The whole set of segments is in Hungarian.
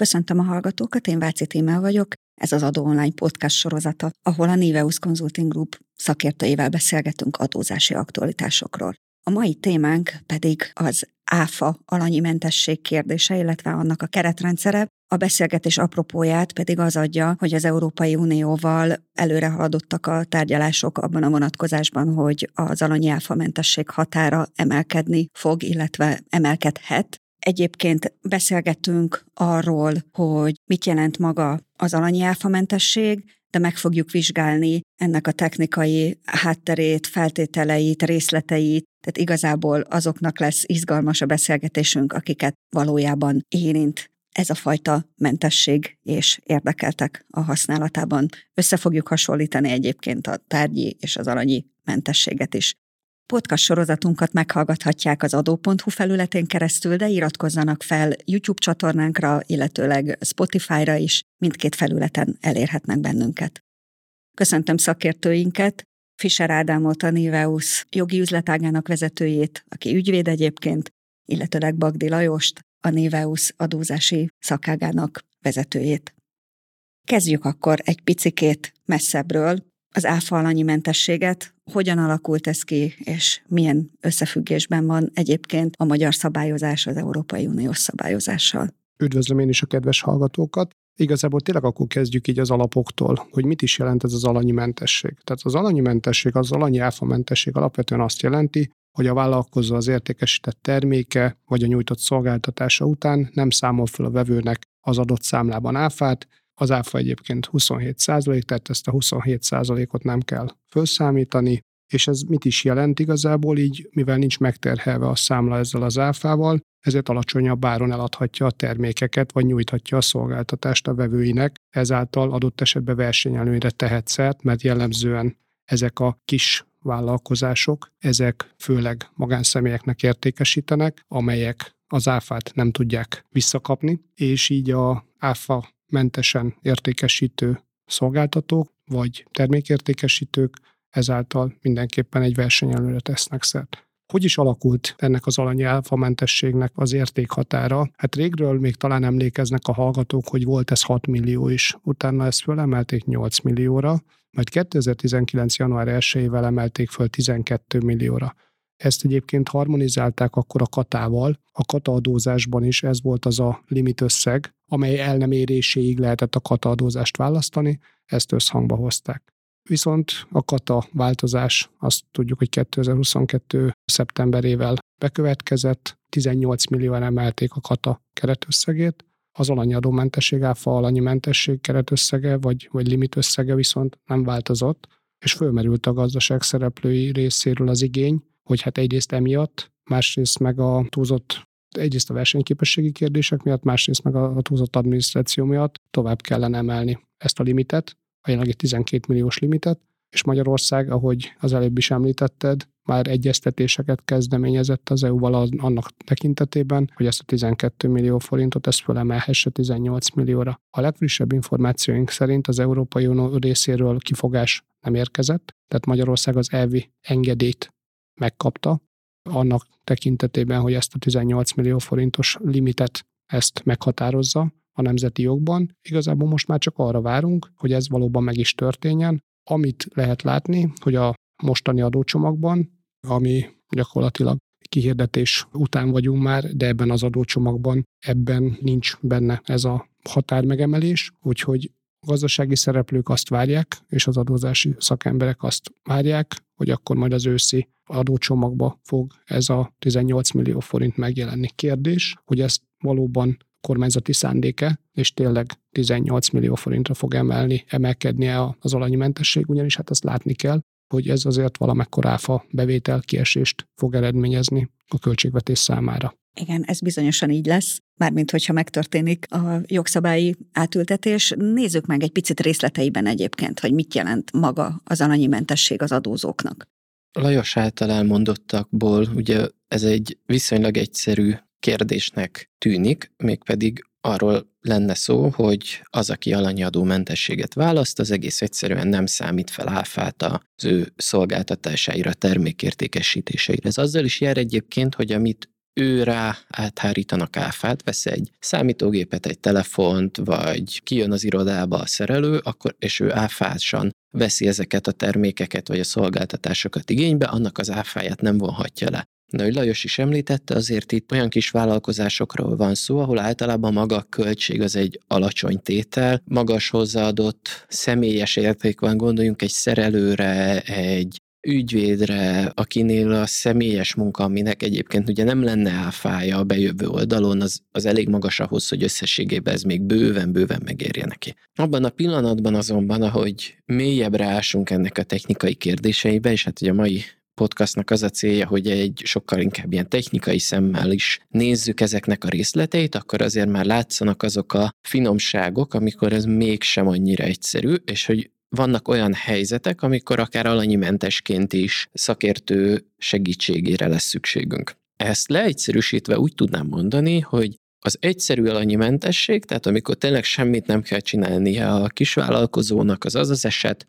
Köszöntöm a hallgatókat, én Váci Tímel vagyok, ez az Adó Online podcast sorozata, ahol a Niveus Consulting Group szakértőivel beszélgetünk adózási aktualitásokról. A mai témánk pedig az ÁFA alanyi mentesség kérdése, illetve annak a keretrendszere. A beszélgetés apropóját pedig az adja, hogy az Európai Unióval előre haladottak a tárgyalások abban a vonatkozásban, hogy az alanyi áfa mentesség határa emelkedni fog, illetve emelkedhet. Egyébként beszélgetünk arról, hogy mit jelent maga az alanyi áfamentesség, de meg fogjuk vizsgálni ennek a technikai hátterét, feltételeit, részleteit, tehát igazából azoknak lesz izgalmas a beszélgetésünk, akiket valójában érint ez a fajta mentesség, és érdekeltek a használatában. Össze fogjuk hasonlítani egyébként a tárgyi és az alanyi mentességet is. Podcast sorozatunkat meghallgathatják az adó.hu felületén keresztül, de iratkozzanak fel YouTube csatornánkra, illetőleg Spotify-ra is, mindkét felületen elérhetnek bennünket. Köszöntöm szakértőinket, Fischer Ádámot, a Niveus jogi üzletágának vezetőjét, aki ügyvéd egyébként, illetőleg Bagdi Lajost, a Niveus adózási szakágának vezetőjét. Kezdjük akkor egy picikét messzebbről, az áfa alanyi mentességet, hogyan alakult ez ki, és milyen összefüggésben van egyébként a magyar szabályozás az Európai Uniós szabályozással. Üdvözlöm én is a kedves hallgatókat. Igazából tényleg akkor kezdjük így az alapoktól, hogy mit is jelent ez az alanyi mentesség. Tehát az alanyi mentesség, az alanyi áfa mentesség alapvetően azt jelenti, hogy a vállalkozó az értékesített terméke vagy a nyújtott szolgáltatása után nem számol fel a vevőnek az adott számlában áfát, az áfa egyébként 27 százalék, tehát ezt a 27 százalékot nem kell felszámítani, és ez mit is jelent igazából így, mivel nincs megterhelve a számla ezzel az áfával, ezért alacsonyabb áron eladhatja a termékeket, vagy nyújthatja a szolgáltatást a vevőinek, ezáltal adott esetben versenyelőnyre tehet szert, mert jellemzően ezek a kis vállalkozások, ezek főleg magánszemélyeknek értékesítenek, amelyek az áfát nem tudják visszakapni, és így a áfa mentesen értékesítő szolgáltatók vagy termékértékesítők ezáltal mindenképpen egy versenyelőre tesznek szert. Hogy is alakult ennek az alanyi mentességnek az értékhatára? Hát régről még talán emlékeznek a hallgatók, hogy volt ez 6 millió is, utána ezt fölemelték 8 millióra, majd 2019. január 1-ével emelték föl 12 millióra. Ezt egyébként harmonizálták akkor a katával, a kata adózásban is ez volt az a limit összeg, amely el nem éréséig lehetett a kata adózást választani, ezt összhangba hozták. Viszont a kata változás, azt tudjuk, hogy 2022. szeptemberével bekövetkezett, 18 millióan emelték a kata keretösszegét, az alanyadómentesség, áfa alanyi mentesség keretösszege vagy, vagy limit összege viszont nem változott, és fölmerült a gazdaság szereplői részéről az igény, hogy hát egyrészt emiatt, másrészt meg a túlzott egyrészt a versenyképességi kérdések miatt, másrészt meg a túlzott adminisztráció miatt tovább kellene emelni ezt a limitet, a jelenlegi 12 milliós limitet, és Magyarország, ahogy az előbb is említetted, már egyeztetéseket kezdeményezett az EU-val annak tekintetében, hogy ezt a 12 millió forintot ezt fölemelhesse 18 millióra. A legfrissebb információink szerint az Európai Unió részéről kifogás nem érkezett, tehát Magyarország az elvi engedélyt megkapta, annak tekintetében, hogy ezt a 18 millió forintos limitet ezt meghatározza a nemzeti jogban. Igazából most már csak arra várunk, hogy ez valóban meg is történjen. Amit lehet látni, hogy a mostani adócsomagban, ami gyakorlatilag kihirdetés után vagyunk már, de ebben az adócsomagban ebben nincs benne ez a határmegemelés, úgyhogy gazdasági szereplők azt várják, és az adózási szakemberek azt várják, hogy akkor majd az őszi adócsomagba fog ez a 18 millió forint megjelenni. Kérdés, hogy ezt valóban kormányzati szándéke, és tényleg 18 millió forintra fog emelni, emelkednie az alanyimentesség, ugyanis hát azt látni kell, hogy ez azért valamekkor áfa bevétel kiesést fog eredményezni a költségvetés számára. Igen, ez bizonyosan így lesz, mármint hogyha megtörténik a jogszabályi átültetés. Nézzük meg egy picit részleteiben egyébként, hogy mit jelent maga az alanyi mentesség az adózóknak. Lajos által elmondottakból ugye ez egy viszonylag egyszerű kérdésnek tűnik, mégpedig arról lenne szó, hogy az, aki alanyadó mentességet választ, az egész egyszerűen nem számít fel áfát az ő szolgáltatásaira, termékértékesítéseire. Ez azzal is jár egyébként, hogy amit ő rá áthárítanak áfát, vesz egy számítógépet, egy telefont, vagy kijön az irodába a szerelő, akkor, és ő áfásan veszi ezeket a termékeket vagy a szolgáltatásokat igénybe, annak az áfáját nem vonhatja le. De hogy Lajos is említette, azért itt olyan kis vállalkozásokról van szó, ahol általában maga a költség az egy alacsony tétel, magas hozzáadott személyes érték van, gondoljunk egy szerelőre, egy ügyvédre, akinél a személyes munka, aminek egyébként ugye nem lenne áfája a bejövő oldalon, az, az elég magas ahhoz, hogy összességében ez még bőven-bőven megérje neki. Abban a pillanatban azonban, ahogy mélyebbre ásunk ennek a technikai kérdéseibe, és hát ugye a mai podcastnak az a célja, hogy egy sokkal inkább ilyen technikai szemmel is nézzük ezeknek a részleteit, akkor azért már látszanak azok a finomságok, amikor ez mégsem annyira egyszerű, és hogy vannak olyan helyzetek, amikor akár alanyimentesként is szakértő segítségére lesz szükségünk. Ezt leegyszerűsítve úgy tudnám mondani, hogy az egyszerű alanyimentesség, tehát amikor tényleg semmit nem kell csinálnia a kisvállalkozónak, az az az eset,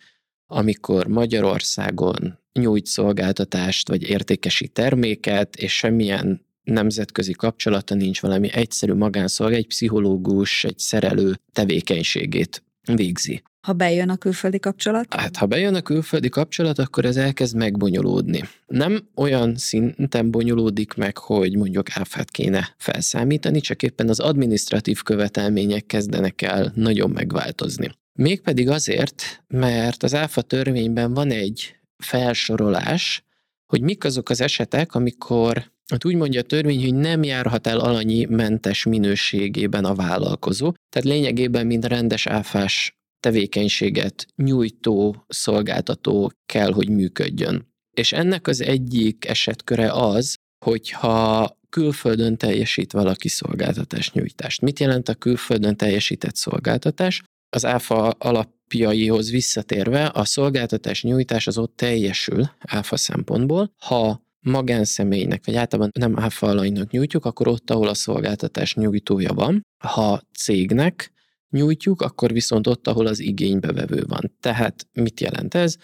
amikor Magyarországon nyújt szolgáltatást, vagy értékesi terméket, és semmilyen nemzetközi kapcsolata nincs valami egyszerű magánszolg, egy pszichológus, egy szerelő tevékenységét végzi. Ha bejön a külföldi kapcsolat? Hát, ha bejön a külföldi kapcsolat, akkor ez elkezd megbonyolódni. Nem olyan szinten bonyolódik meg, hogy mondjuk áfát kéne felszámítani, csak éppen az administratív követelmények kezdenek el nagyon megváltozni. Mégpedig azért, mert az áfa törvényben van egy felsorolás, hogy mik azok az esetek, amikor Hát úgy mondja a törvény, hogy nem járhat el alanyi mentes minőségében a vállalkozó. Tehát lényegében, mint rendes áfás tevékenységet nyújtó szolgáltató kell, hogy működjön. És ennek az egyik esetköre az, hogyha külföldön teljesít valaki szolgáltatás nyújtást. Mit jelent a külföldön teljesített szolgáltatás? Az áfa alapjaihoz visszatérve a szolgáltatás nyújtás az ott teljesül áfa szempontból, ha magánszemélynek, vagy általában nem áfa alanynak nyújtjuk, akkor ott, ahol a szolgáltatás nyújtója van. Ha cégnek nyújtjuk, akkor viszont ott, ahol az igénybevevő van. Tehát mit jelent ez?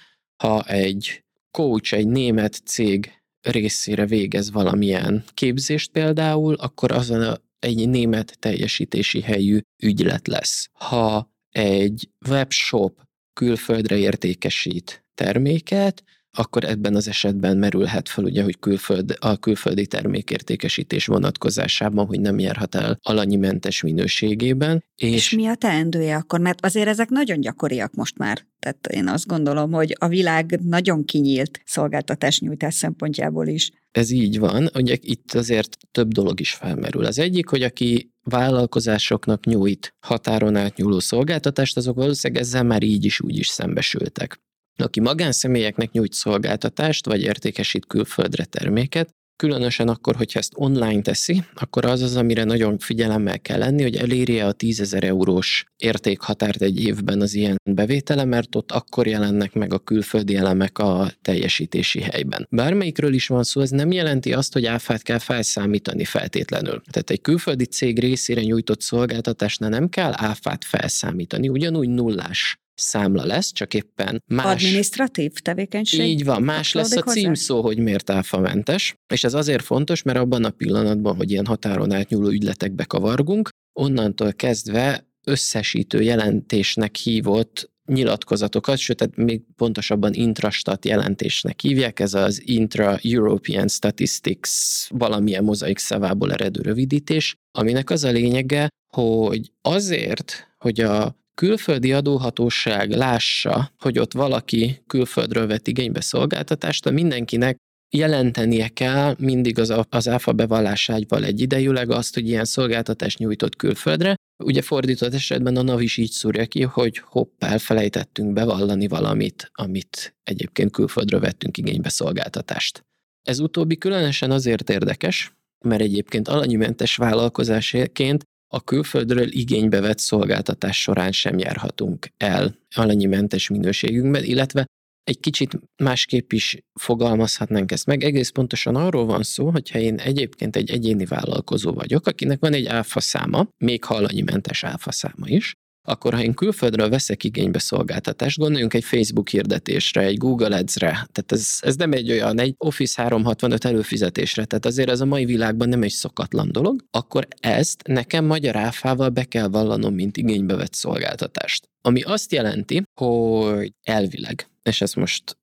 Ha egy coach, egy német cég részére végez valamilyen képzést például, akkor azon egy német teljesítési helyű ügylet lesz. Ha egy webshop külföldre értékesít terméket, akkor ebben az esetben merülhet fel ugye, hogy külföld, a külföldi termékértékesítés vonatkozásában, hogy nem járhat el mentes minőségében. És, és mi a teendője akkor? Mert azért ezek nagyon gyakoriak most már. Tehát én azt gondolom, hogy a világ nagyon kinyílt szolgáltatás nyújtás szempontjából is. Ez így van, ugye itt azért több dolog is felmerül. Az egyik, hogy aki vállalkozásoknak nyújt határon átnyúló szolgáltatást, azok valószínűleg ezzel már így is úgy is szembesültek. Aki magánszemélyeknek nyújt szolgáltatást, vagy értékesít külföldre terméket, Különösen akkor, hogyha ezt online teszi, akkor az az, amire nagyon figyelemmel kell lenni, hogy elérje a 10 ezer eurós értékhatárt egy évben az ilyen bevétele, mert ott akkor jelennek meg a külföldi elemek a teljesítési helyben. Bármelyikről is van szó, ez nem jelenti azt, hogy áfát kell felszámítani feltétlenül. Tehát egy külföldi cég részére nyújtott szolgáltatásnál nem kell áfát felszámítani, ugyanúgy nullás számla lesz, csak éppen más... Administratív tevékenység? Így van, más lesz a címszó, hogy miért áfamentes, és ez azért fontos, mert abban a pillanatban, hogy ilyen határon átnyúló ügyletekbe kavargunk, onnantól kezdve összesítő jelentésnek hívott nyilatkozatokat, sőt, tehát még pontosabban intrastat jelentésnek hívják, ez az Intra-European Statistics valamilyen mozaik szavából eredő rövidítés, aminek az a lényege, hogy azért, hogy a külföldi adóhatóság lássa, hogy ott valaki külföldről vett igénybe szolgáltatást, mindenkinek jelentenie kell mindig az, az áfa bevallásával egyidejűleg azt, hogy ilyen szolgáltatást nyújtott külföldre. Ugye fordított esetben a NAV is így szúrja ki, hogy hopp, elfelejtettünk bevallani valamit, amit egyébként külföldről vettünk igénybe szolgáltatást. Ez utóbbi különösen azért érdekes, mert egyébként alanyimentes vállalkozásként a külföldről igénybe vett szolgáltatás során sem járhatunk el alanyi mentes minőségünkben, illetve egy kicsit másképp is fogalmazhatnánk ezt meg. Egész pontosan arról van szó, hogyha én egyébként egy egyéni vállalkozó vagyok, akinek van egy áfa száma, még ha mentes áfa száma is, akkor ha én külföldről veszek igénybe szolgáltatást, gondoljunk egy Facebook hirdetésre, egy Google Ads-re, tehát ez, ez nem egy olyan, egy Office 365 előfizetésre, tehát azért ez a mai világban nem egy szokatlan dolog, akkor ezt nekem magyar áfával be kell vallanom, mint igénybe vett szolgáltatást. Ami azt jelenti, hogy elvileg, és ezt most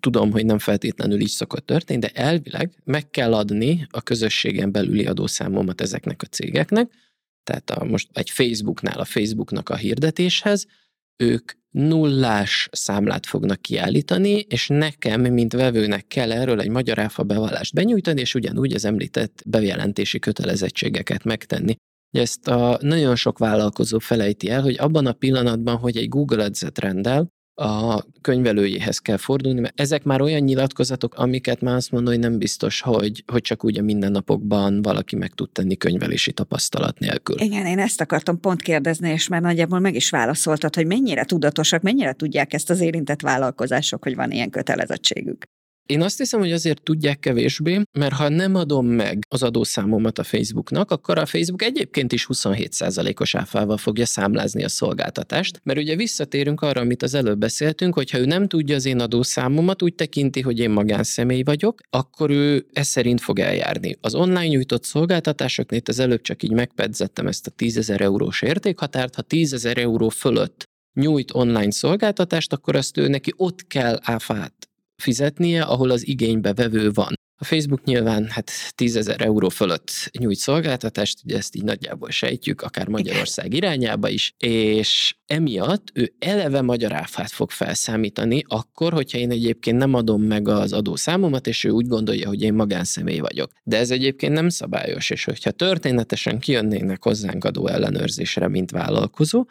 tudom, hogy nem feltétlenül így szokott történni, de elvileg meg kell adni a közösségen belüli adószámomat ezeknek a cégeknek, tehát a, most egy Facebooknál a Facebooknak a hirdetéshez, ők nullás számlát fognak kiállítani, és nekem, mint vevőnek kell erről egy magyar áfa bevallást benyújtani, és ugyanúgy az említett bejelentési kötelezettségeket megtenni. Ezt a nagyon sok vállalkozó felejti el, hogy abban a pillanatban, hogy egy Google Ads-et rendel, a könyvelőjéhez kell fordulni, mert ezek már olyan nyilatkozatok, amiket már azt mondom, hogy nem biztos, hogy, hogy csak úgy a mindennapokban valaki meg tud tenni könyvelési tapasztalat nélkül. Igen, én ezt akartam pont kérdezni, és már nagyjából meg is válaszoltad, hogy mennyire tudatosak, mennyire tudják ezt az érintett vállalkozások, hogy van ilyen kötelezettségük. Én azt hiszem, hogy azért tudják kevésbé, mert ha nem adom meg az adószámomat a Facebooknak, akkor a Facebook egyébként is 27%-os áfával fogja számlázni a szolgáltatást, mert ugye visszatérünk arra, amit az előbb beszéltünk, hogy ha ő nem tudja az én adószámomat, úgy tekinti, hogy én magánszemély vagyok, akkor ő ez szerint fog eljárni. Az online nyújtott szolgáltatásoknél az előbb csak így megpedzettem ezt a 10 eurós értékhatárt, ha 10 euró fölött nyújt online szolgáltatást, akkor azt ő neki ott kell áfát fizetnie, ahol az igénybe vevő van. A Facebook nyilván hát 10 ezer euró fölött nyújt szolgáltatást, ugye ezt így nagyjából sejtjük, akár Magyarország irányába is, és emiatt ő eleve magyar áfát fog felszámítani, akkor, hogyha én egyébként nem adom meg az adószámomat, és ő úgy gondolja, hogy én magánszemély vagyok. De ez egyébként nem szabályos, és hogyha történetesen kijönnének hozzánk adó ellenőrzésre, mint vállalkozó,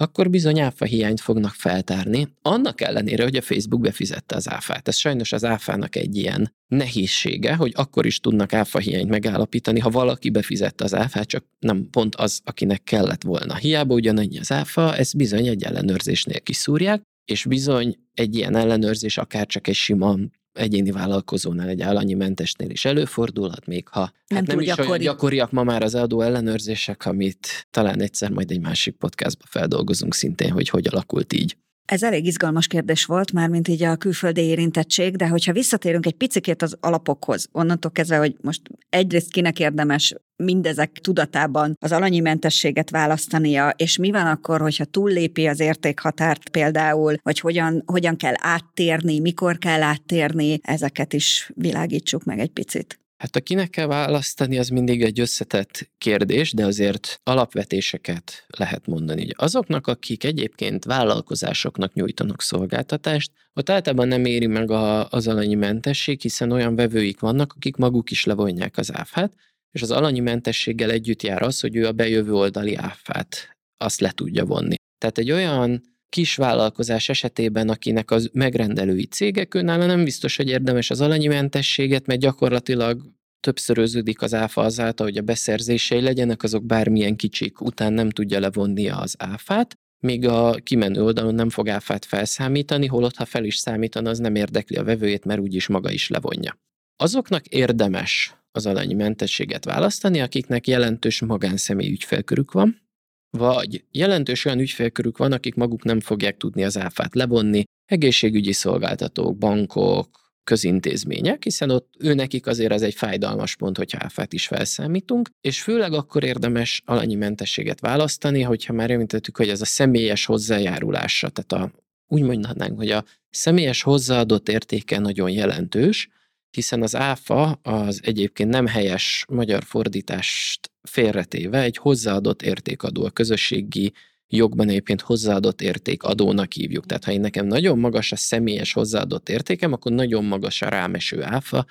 akkor bizony áfa hiányt fognak feltárni, annak ellenére, hogy a Facebook befizette az áfát. Ez sajnos az áfának egy ilyen nehézsége, hogy akkor is tudnak áfa hiányt megállapítani, ha valaki befizette az áfát, csak nem pont az, akinek kellett volna. Hiába ugyanannyi az áfa, ezt bizony egy ellenőrzésnél kiszúrják, és bizony egy ilyen ellenőrzés akár csak egy sima egyéni vállalkozónál, egy állanyi mentesnél is előfordulhat, még ha nem, hát nem is gyakori. olyan gyakoriak ma már az adó ellenőrzések, amit talán egyszer majd egy másik podcastba feldolgozunk szintén, hogy hogy alakult így. Ez elég izgalmas kérdés volt, már mint így a külföldi érintettség, de hogyha visszatérünk egy picikét az alapokhoz, onnantól kezdve, hogy most egyrészt kinek érdemes mindezek tudatában az alanyi mentességet választania, és mi van akkor, hogyha túllépi az értékhatárt például, vagy hogyan, hogyan kell áttérni, mikor kell áttérni, ezeket is világítsuk meg egy picit. Hát a kinek kell választani, az mindig egy összetett kérdés, de azért alapvetéseket lehet mondani. Ugye azoknak, akik egyébként vállalkozásoknak nyújtanak szolgáltatást, ott általában nem éri meg a, az alanyi mentesség, hiszen olyan vevőik vannak, akik maguk is levonják az áfát, és az alanyi mentességgel együtt jár az, hogy ő a bejövő oldali áfát azt le tudja vonni. Tehát egy olyan kis vállalkozás esetében, akinek az megrendelői cégek, őnála nem biztos, hogy érdemes az alanyi mentességet, mert gyakorlatilag többszöröződik az áfa azáltal, hogy a beszerzései legyenek, azok bármilyen kicsik, után nem tudja levonnia az áfát, míg a kimenő oldalon nem fog áfát felszámítani, holott ha fel is számítana, az nem érdekli a vevőjét, mert úgyis maga is levonja. Azoknak érdemes az alanyi mentességet választani, akiknek jelentős magánszemély ügyfélkörük van, vagy jelentős olyan ügyfélkörük van, akik maguk nem fogják tudni az áfát levonni, egészségügyi szolgáltatók, bankok, közintézmények, hiszen ott ő nekik azért ez egy fájdalmas pont, hogyha áfát is felszámítunk, és főleg akkor érdemes alanyi mentességet választani, hogyha már említettük, hogy ez a személyes hozzájárulása, tehát a, úgy mondhatnánk, hogy a személyes hozzáadott értéke nagyon jelentős, hiszen az áfa az egyébként nem helyes magyar fordítást félretéve egy hozzáadott értékadó, a közösségi jogban egyébként hozzáadott értékadónak hívjuk. Tehát ha én nekem nagyon magas a személyes hozzáadott értékem, akkor nagyon magas a rámeső áfa,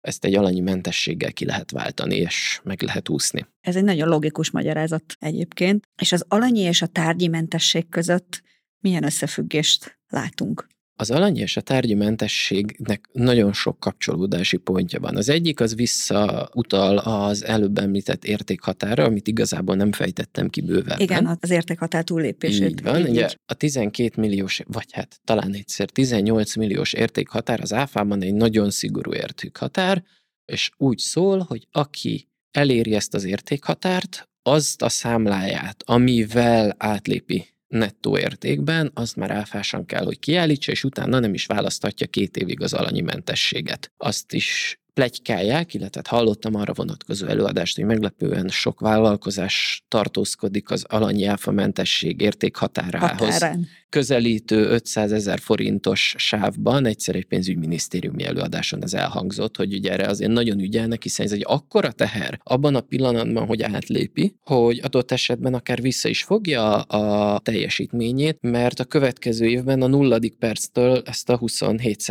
ezt egy alanyi mentességgel ki lehet váltani, és meg lehet úszni. Ez egy nagyon logikus magyarázat egyébként. És az alanyi és a tárgyi mentesség között milyen összefüggést látunk? Az alanyi és a tárgyi mentességnek nagyon sok kapcsolódási pontja van. Az egyik az visszautal az előbb említett értékhatára, amit igazából nem fejtettem ki bőven. Igen, az értékhatár túllépését. Így van, így. ugye a 12 milliós, vagy hát talán egyszer 18 milliós értékhatár az áfában egy nagyon szigorú értékhatár, és úgy szól, hogy aki eléri ezt az értékhatárt, azt a számláját, amivel átlépi nettó értékben, azt már áfásan kell, hogy kiállítsa, és utána nem is választhatja két évig az alanyi mentességet. Azt is plegykálják, illetve hallottam arra vonatkozó előadást, hogy meglepően sok vállalkozás tartózkodik az alanyi áfamentesség értékhatárához. Határán közelítő 500 ezer forintos sávban egyszer egy pénzügyminisztériumi előadáson ez elhangzott, hogy ugye erre azért nagyon ügyelnek, hiszen ez egy akkora teher abban a pillanatban, hogy átlépi, hogy adott esetben akár vissza is fogja a teljesítményét, mert a következő évben a nulladik perctől ezt a 27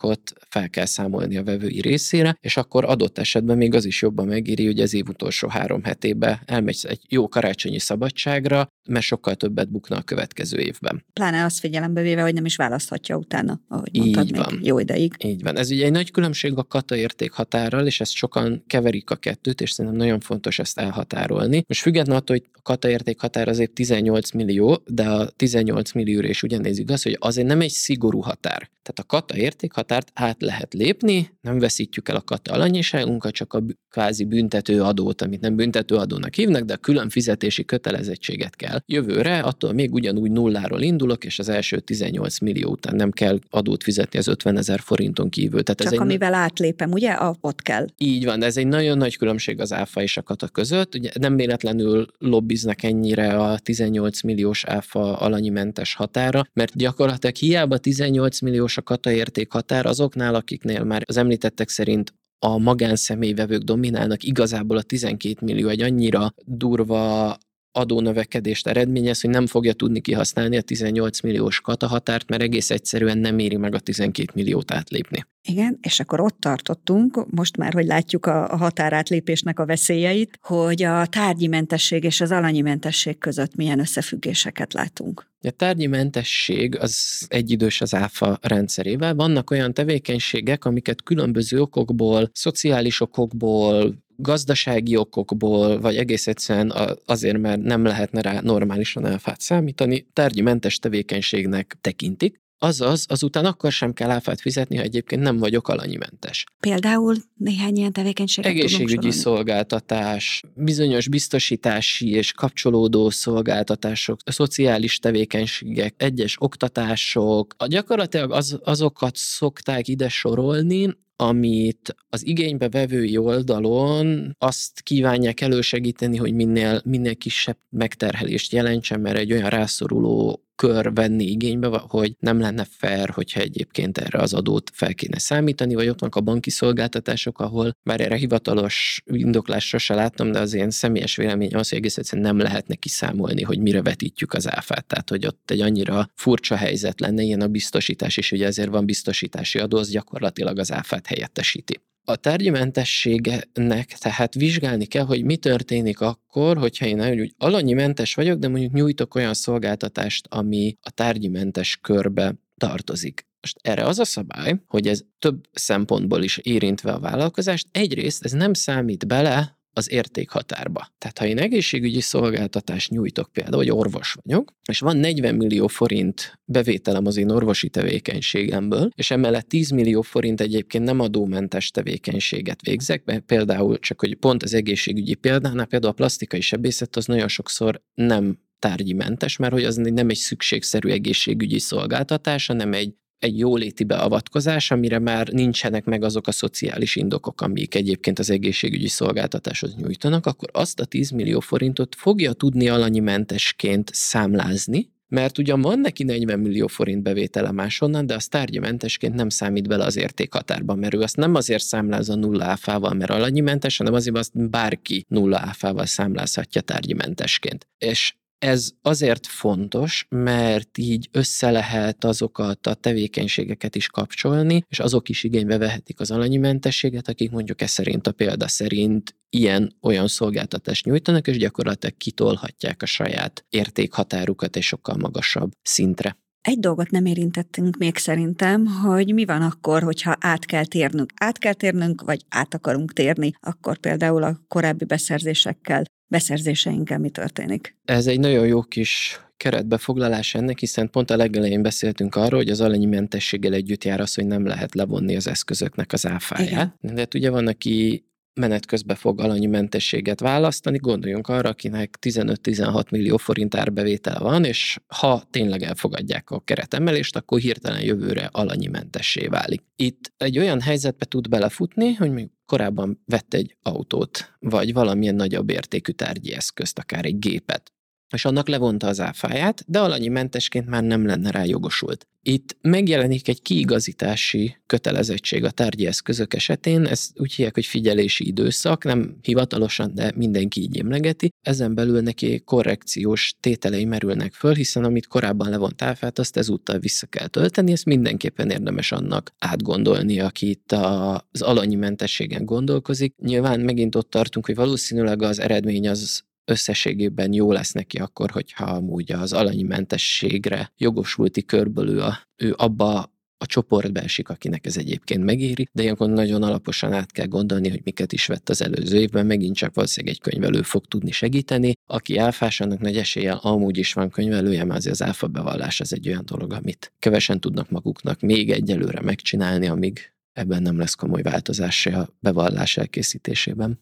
ot fel kell számolni a vevői részére, és akkor adott esetben még az is jobban megéri, hogy az év utolsó három hetébe elmegy egy jó karácsonyi szabadságra, mert sokkal többet bukna a következő évben pláne azt figyelembe véve, hogy nem is választhatja utána, ahogy Így mondtad, van. még jó ideig. Így van. Ez ugye egy nagy különbség a kata érték határral, és ezt sokan keverik a kettőt, és szerintem nagyon fontos ezt elhatárolni. Most függetlenül attól, hogy a kata érték határ azért 18 millió, de a 18 millió is ugyanéz igaz, hogy azért nem egy szigorú határ. Tehát a kata értékhatárt át lehet lépni, nem veszítjük el kata alanyiságunkat, csak a kvázi büntető adót, amit nem büntető adónak hívnak, de a külön fizetési kötelezettséget kell. Jövőre attól még ugyanúgy nulláról indulok, és az első 18 millió után nem kell adót fizetni az 50 ezer forinton kívül. Tehát csak ez amivel egy... átlépem, ugye? A, ott kell. Így van, de ez egy nagyon nagy különbség az áfa és a kata között. Ugye nem véletlenül lobbiznak ennyire a 18 milliós áfa alanyimentes határa, mert gyakorlatilag hiába 18 milliós a kata érték határ azoknál, akiknél már az említettek szerint a magánszemélyvevők dominálnak, igazából a 12 millió egy annyira durva adónövekedést eredményez, hogy nem fogja tudni kihasználni a 18 milliós katahatárt, mert egész egyszerűen nem éri meg a 12 milliót átlépni. Igen, és akkor ott tartottunk, most már, hogy látjuk a, a határátlépésnek a veszélyeit, hogy a tárgyi mentesség és az alanyi mentesség között milyen összefüggéseket látunk. A tárgyi mentesség az egyidős az áfa rendszerével. Vannak olyan tevékenységek, amiket különböző okokból, szociális okokból, gazdasági okokból, vagy egész egyszerűen azért, mert nem lehetne rá normálisan áfát számítani, tárgyi mentes tevékenységnek tekintik. Azaz, azután akkor sem kell áfát fizetni, ha egyébként nem vagyok alanyimentes. Például néhány ilyen tevékenységet Egészségügyi szolgáltatás, bizonyos biztosítási és kapcsolódó szolgáltatások, szociális tevékenységek, egyes oktatások. A gyakorlatilag az, azokat szokták ide sorolni, amit az igénybe vevői oldalon azt kívánják elősegíteni, hogy minél, minél kisebb megterhelést jelentsen, mert egy olyan rászoruló kör venni igénybe, hogy nem lenne fair, hogyha egyébként erre az adót fel kéne számítani, vagy ott vannak a banki szolgáltatások, ahol már erre hivatalos indoklást sose láttam, de az én személyes vélemény az, hogy egész egyszerűen nem lehetne kiszámolni, hogy mire vetítjük az áfát. Tehát, hogy ott egy annyira furcsa helyzet lenne, ilyen a biztosítás, és ugye ezért van biztosítási adó, az gyakorlatilag az áfát helyettesíti. A tárgyimentességnek tehát vizsgálni kell, hogy mi történik akkor, hogyha én úgy alanyi mentes vagyok, de mondjuk nyújtok olyan szolgáltatást, ami a tárgyimentes körbe tartozik. Most erre az a szabály, hogy ez több szempontból is érintve a vállalkozást. Egyrészt ez nem számít bele az értékhatárba. Tehát ha én egészségügyi szolgáltatást nyújtok például, hogy orvos vagyok, és van 40 millió forint bevételem az én orvosi tevékenységemből, és emellett 10 millió forint egyébként nem adómentes tevékenységet végzek, például csak hogy pont az egészségügyi példánál, például a plastikai sebészet az nagyon sokszor nem tárgyi mentes, mert hogy az nem egy szükségszerű egészségügyi szolgáltatás, hanem egy egy jóléti beavatkozás, amire már nincsenek meg azok a szociális indokok, amik egyébként az egészségügyi szolgáltatáshoz nyújtanak, akkor azt a 10 millió forintot fogja tudni alanyi mentesként számlázni, mert ugyan van neki 40 millió forint bevétele máshonnan, de az tárgyamentesként nem számít bele az értékhatárba, mert ő azt nem azért számlázza nulla áfával, mert alanyi mentes, hanem azért azt bárki nulla áfával számlázhatja tárgyamentesként. És ez azért fontos, mert így össze lehet azokat a tevékenységeket is kapcsolni, és azok is igénybe vehetik az alanyi mentességet, akik mondjuk ez szerint a példa szerint ilyen-olyan szolgáltatást nyújtanak, és gyakorlatilag kitolhatják a saját értékhatárukat egy sokkal magasabb szintre. Egy dolgot nem érintettünk még szerintem, hogy mi van akkor, hogyha át kell térnünk. Át kell térnünk, vagy át akarunk térni, akkor például a korábbi beszerzésekkel beszerzéseinkkel mi történik. Ez egy nagyon jó kis keretbefoglalás ennek, hiszen pont a legelején beszéltünk arról, hogy az alanyi mentességgel együtt jár az, hogy nem lehet levonni az eszközöknek az áfáját. Igen. De hát ugye van, aki menet közben fog alanyi mentességet választani, gondoljunk arra, akinek 15-16 millió forint árbevétele van, és ha tényleg elfogadják a keretemelést, akkor hirtelen jövőre alanyi mentessé válik. Itt egy olyan helyzetbe tud belefutni, hogy még korábban vett egy autót, vagy valamilyen nagyobb értékű tárgyi eszközt, akár egy gépet, és annak levonta az áfáját, de alanyi mentesként már nem lenne rá jogosult. Itt megjelenik egy kiigazítási kötelezettség a tárgyi eszközök esetén, ez úgy hívják, hogy figyelési időszak, nem hivatalosan, de mindenki így emlegeti. Ezen belül neki korrekciós tételei merülnek föl, hiszen amit korábban levont áfát, azt ezúttal vissza kell tölteni, ezt mindenképpen érdemes annak átgondolni, aki itt az alanyi mentességen gondolkozik. Nyilván megint ott tartunk, hogy valószínűleg az eredmény az összességében jó lesz neki akkor, hogyha amúgy az alanyi mentességre jogosulti körből ő, a, ő abba a csoportba esik, akinek ez egyébként megéri, de ilyenkor nagyon alaposan át kell gondolni, hogy miket is vett az előző évben, megint csak valószínűleg egy könyvelő fog tudni segíteni. Aki áfás, annak nagy eséllyel amúgy is van könyvelője, mert azért az áfa bevallás az egy olyan dolog, amit kevesen tudnak maguknak még egyelőre megcsinálni, amíg ebben nem lesz komoly változás a bevallás elkészítésében.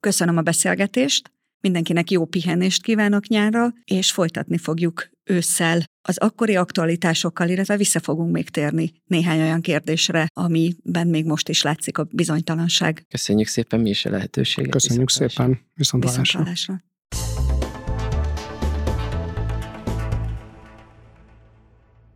Köszönöm a beszélgetést. Mindenkinek jó pihenést kívánok nyárra, és folytatni fogjuk ősszel az akkori aktualitásokkal, illetve vissza fogunk még térni néhány olyan kérdésre, amiben még most is látszik a bizonytalanság. Köszönjük szépen mi is a lehetőséget. Köszönjük szépen. Viszont, Viszont